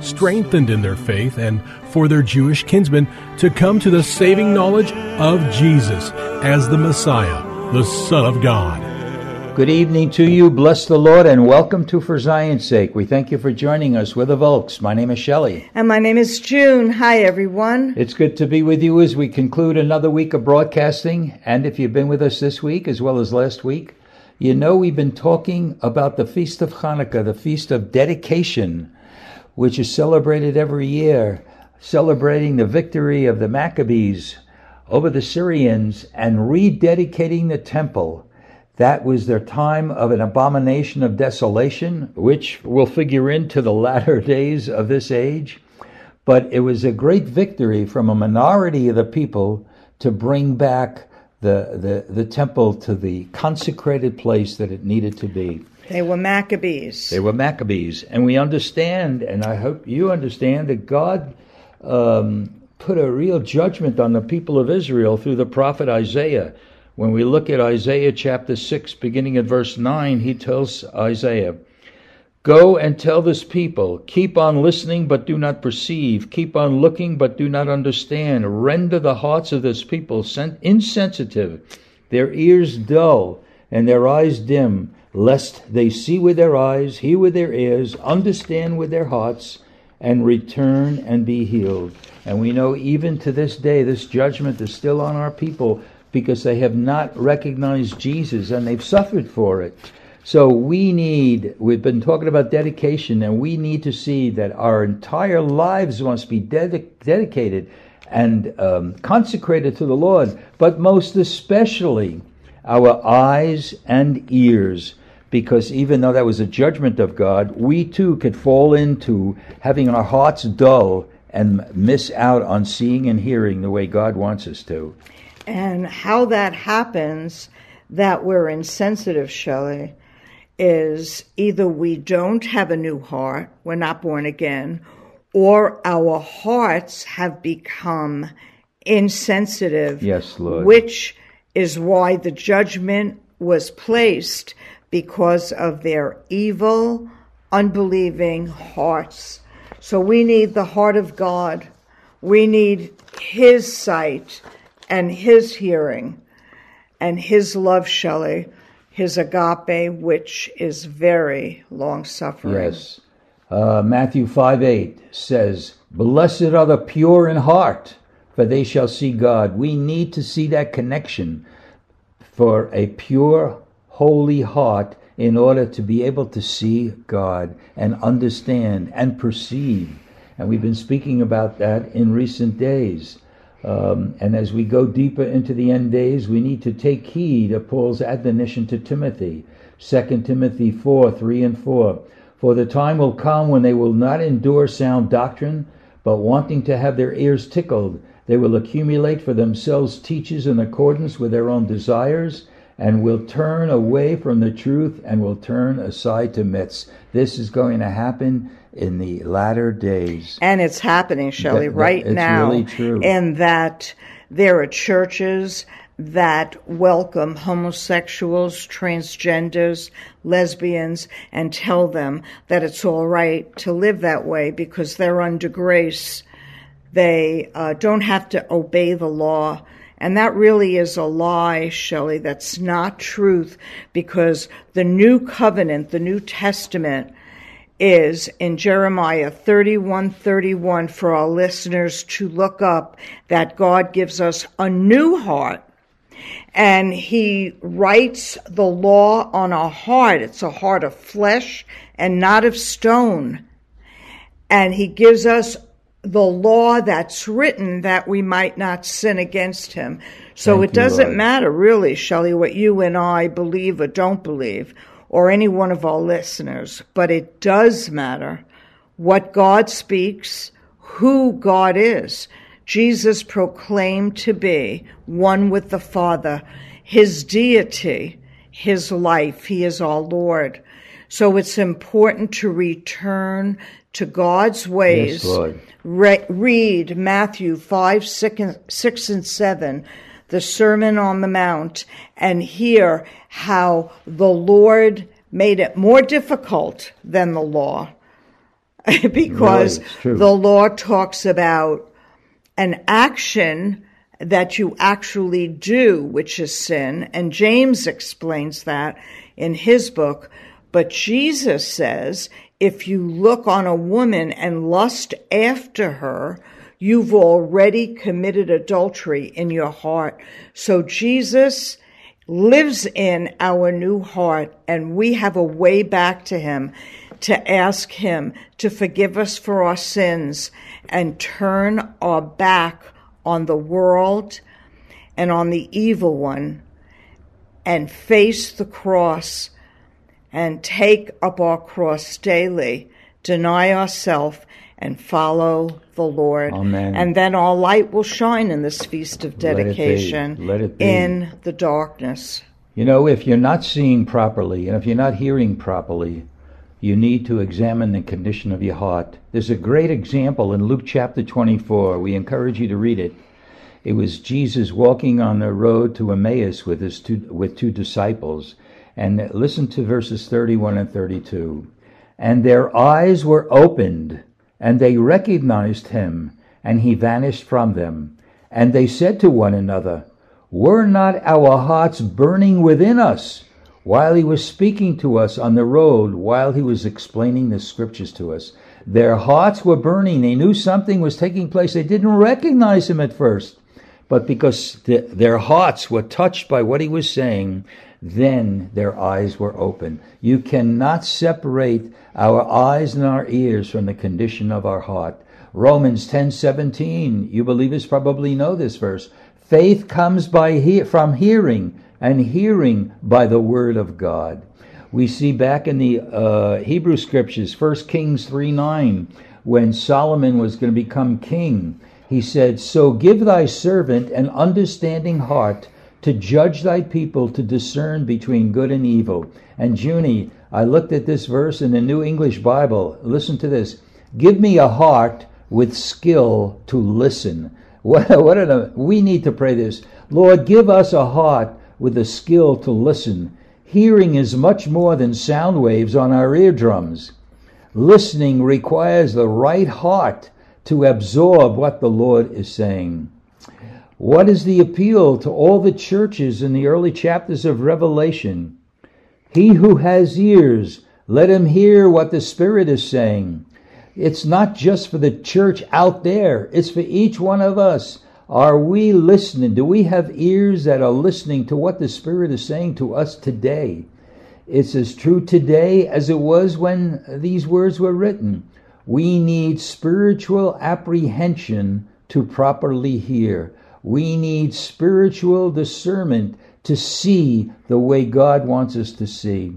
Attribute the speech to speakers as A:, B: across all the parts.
A: strengthened in their faith and for their Jewish kinsmen to come to the saving knowledge of Jesus as the Messiah, the Son of God.
B: Good evening to you. Bless the Lord and welcome to For Zion's Sake. We thank you for joining us. We're the Volks. My name is Shelley.
C: And my name is June. Hi, everyone.
B: It's good to be with you as we conclude another week of broadcasting. And if you've been with us this week as well as last week, you know we've been talking about the Feast of Hanukkah, the Feast of Dedication, which is celebrated every year, celebrating the victory of the Maccabees over the Syrians and rededicating the temple. That was their time of an abomination of desolation, which will figure into the latter days of this age. But it was a great victory from a minority of the people to bring back the, the, the temple to the consecrated place that it needed to be.
C: They were Maccabees.
B: They were Maccabees. And we understand, and I hope you understand, that God um, put a real judgment on the people of Israel through the prophet Isaiah. When we look at Isaiah chapter 6, beginning at verse 9, he tells Isaiah, Go and tell this people, keep on listening but do not perceive, keep on looking but do not understand, render the hearts of this people insensitive, their ears dull, and their eyes dim, lest they see with their eyes, hear with their ears, understand with their hearts, and return and be healed. And we know even to this day, this judgment is still on our people because they have not recognized Jesus and they've suffered for it. So we need, we've been talking about dedication, and we need to see that our entire lives must be dedic- dedicated and um, consecrated to the Lord, but most especially our eyes and ears because even though that was a judgment of God, we too could fall into having our hearts dull and miss out on seeing and hearing the way God wants us to.
C: And how that happens, that we're insensitive, Shelley, is either we don't have a new heart, we're not born again, or our hearts have become insensitive.
B: Yes, Lord.
C: Which is why the judgment was placed because of their evil, unbelieving hearts. So we need the heart of God. We need His sight and His hearing and His love, Shelley, His agape, which is very long suffering.
B: Yes. Uh, Matthew 5 8 says, Blessed are the pure in heart, for they shall see God. We need to see that connection for a pure holy heart in order to be able to see God and understand and perceive. And we've been speaking about that in recent days. Um, and as we go deeper into the end days, we need to take heed of Paul's admonition to Timothy. 2 Timothy 4 3 and 4. For the time will come when they will not endure sound doctrine, but wanting to have their ears tickled, they will accumulate for themselves teachers in accordance with their own desires and will turn away from the truth and will turn aside to myths. This is going to happen in the latter days.
C: And it's happening, Shelley,
B: That-
C: right
B: it's
C: now.
B: really true.
C: And that there are churches that welcome homosexuals, transgenders, lesbians, and tell them that it's all right to live that way because they're under grace. They uh, don't have to obey the law. And that really is a lie, Shelley. That's not truth because the new covenant, the New Testament, is in Jeremiah 31 31 for our listeners to look up that God gives us a new heart and he writes the law on our heart. It's a heart of flesh and not of stone. And he gives us the law that's written that we might not sin against him. So
B: Thank
C: it doesn't matter really, Shelley, what you and I believe or don't believe, or any one of our listeners, but it does matter what God speaks, who God is. Jesus proclaimed to be one with the Father, his deity, his life. He is our Lord. So it's important to return to God's ways.
B: Yes.
C: Re- read Matthew 5, 6 and, 6 and 7, the Sermon on the Mount, and hear how the Lord made it more difficult than the law. because
B: Really,
C: the law talks about an action that you actually do, which is sin. And James explains that in his book. But Jesus says if you look on a woman and lust after her, you've already committed adultery in your heart. So Jesus lives in our new heart, and we have a way back to Him to ask Him to forgive us for our sins and turn our back on the world and on the evil one and face the cross and take up our cross daily, deny ourselves, and follow the Lord.
B: Amen.
C: And then our light will shine in this feast of dedication
B: Let it be. Let it be.
C: in the darkness.
B: You know, if you're not seeing properly and if you're not hearing properly, you need to examine the condition of your heart. There's a great example in Luke chapter 24. We encourage you to read it. It was Jesus walking on the road to Emmaus with his two, with two disciples. And listen to verses 31 and 32. And their eyes were opened, and they recognized him, and he vanished from them. And they said to one another, Were not our hearts burning within us while he was speaking to us on the road, while he was explaining the scriptures to us? Their hearts were burning. They knew something was taking place. They didn't recognize him at first. But because the, their hearts were touched by what he was saying, then their eyes were open. You cannot separate our eyes and our ears from the condition of our heart. Romans 10:17, you believers probably know this verse. Faith comes by he- from hearing and hearing by the word of God. We see back in the uh, Hebrew scriptures, 1 Kings 3 9, when Solomon was going to become king, he said, So give thy servant an understanding heart to judge thy people to discern between good and evil. And Junie, I looked at this verse in the New English Bible. Listen to this. Give me a heart with skill to listen. What, what we need to pray this. Lord, give us a heart with the skill to listen. Hearing is much more than sound waves on our eardrums. Listening requires the right heart to absorb what the Lord is saying. What is the appeal to all the churches in the early chapters of Revelation? He who has ears, let him hear what the Spirit is saying. It's not just for the church out there, it's for each one of us. Are we listening? Do we have ears that are listening to what the Spirit is saying to us today? It's as true today as it was when these words were written. We need spiritual apprehension to properly hear. We need spiritual discernment to see the way God wants us to see.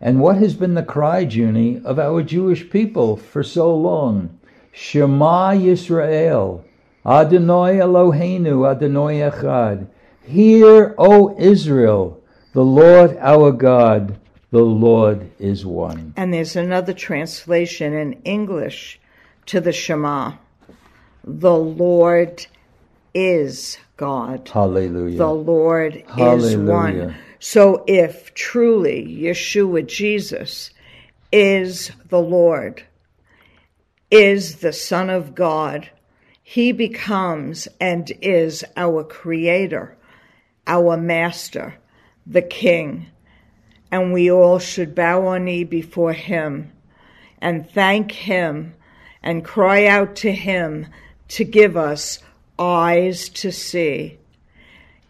B: And what has been the cry, Junie, of our Jewish people for so long? Shema Yisrael, Adonai Eloheinu, Adonai Echad. Hear, O Israel, the Lord our God, the Lord is one.
C: And there's another translation in English to the Shema. The Lord is God.
B: Hallelujah.
C: The Lord is one. So if truly Yeshua Jesus is the Lord, is the Son of God, he becomes and is our Creator, our Master, the King, and we all should bow our knee before him and thank Him and cry out to Him to give us eyes to see,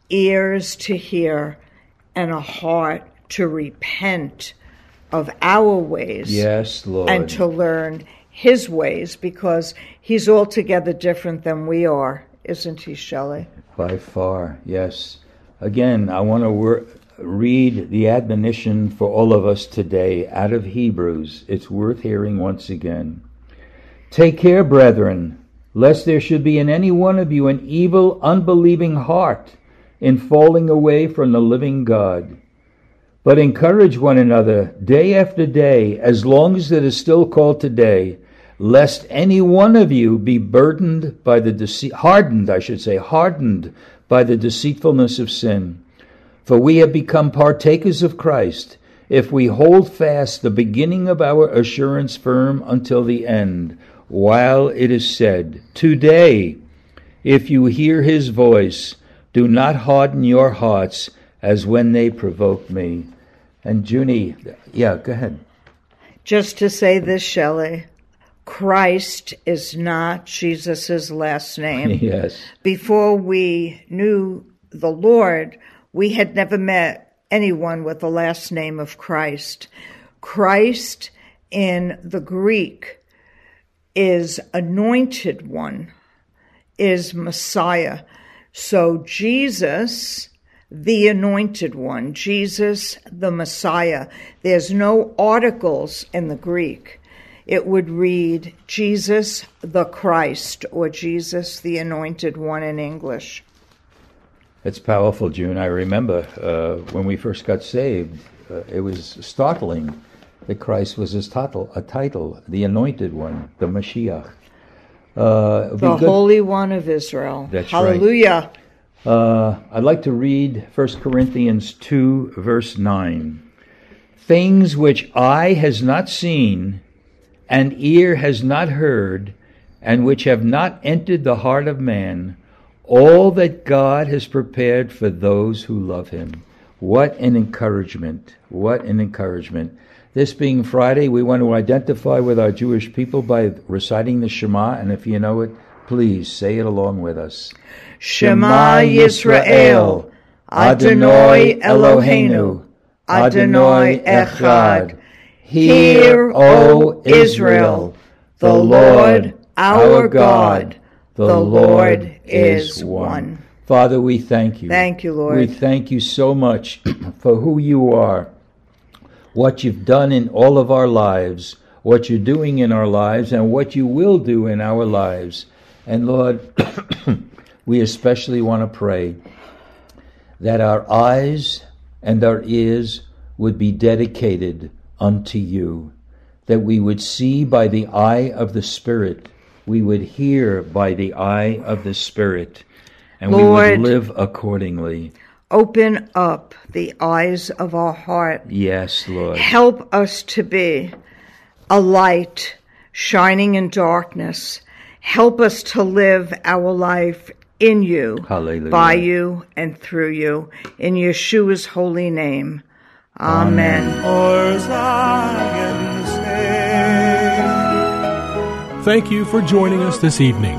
C: ears to hear, and a heart to repent of our ways.
B: Yes, Lord.
C: And to learn His ways because He's altogether different than we are, isn't He, Shelley?
B: By far, yes. Again, I want to wor- read the admonition for all of us today out of Hebrews. It's worth hearing once again. Take care, brethren, lest there should be in any one of you an evil, unbelieving heart in falling away from the living God. But encourage one another day after day, as long as it is still called today, lest any one of you be burdened by the deceit, hardened, I should say, hardened by the deceitfulness of sin. For we have become partakers of Christ if we hold fast the beginning of our assurance firm until the end, while it is said, Today, if you hear his voice, do not harden your hearts as when they provoked me. And Junie, yeah, go ahead.
C: Just to say this, Shelley, Christ is not Jesus' last name.
B: Yes.
C: Before we knew the Lord, we had never met anyone with the last name of Christ. Christ in the Greek is anointed one, is Messiah. So Jesus, the anointed one, Jesus, the Messiah. There's no articles in the Greek. It would read Jesus the Christ or Jesus the anointed one in English.
B: It's powerful, June. I remember uh, when we first got saved, uh, it was startling that Christ was his title, a title, the anointed one, the Mashiach. Uh,
C: The Holy One of Israel.
B: That's right.
C: Hallelujah.
B: Uh, I'd like to read 1 Corinthians 2, verse 9. Things which eye has not seen, and ear has not heard, and which have not entered the heart of man, all that God has prepared for those who love him. What an encouragement! What an encouragement. This being Friday, we want to identify with our Jewish people by reciting the Shema, and if you know it, please say it along with us.
C: Shema Yisrael, Adonai Eloheinu, Adonai Echad. Hear, O Israel, the Lord our God, the Lord is one.
B: Father, we thank you.
C: Thank you, Lord.
B: We thank you so much for who you are, what you've done in all of our lives, what you're doing in our lives, and what you will do in our lives. And Lord, we especially want to pray that our eyes and our ears would be dedicated unto you, that we would see by the eye of the Spirit, we would hear by the eye of the Spirit, and we would live accordingly.
C: Open up the eyes of our heart.
B: Yes, Lord.
C: Help us to be a light shining in darkness. Help us to live our life in you,
B: Hallelujah.
C: by you, and through you. In Yeshua's holy name. Amen.
D: For Zion's sake.
A: Thank you for joining us this evening.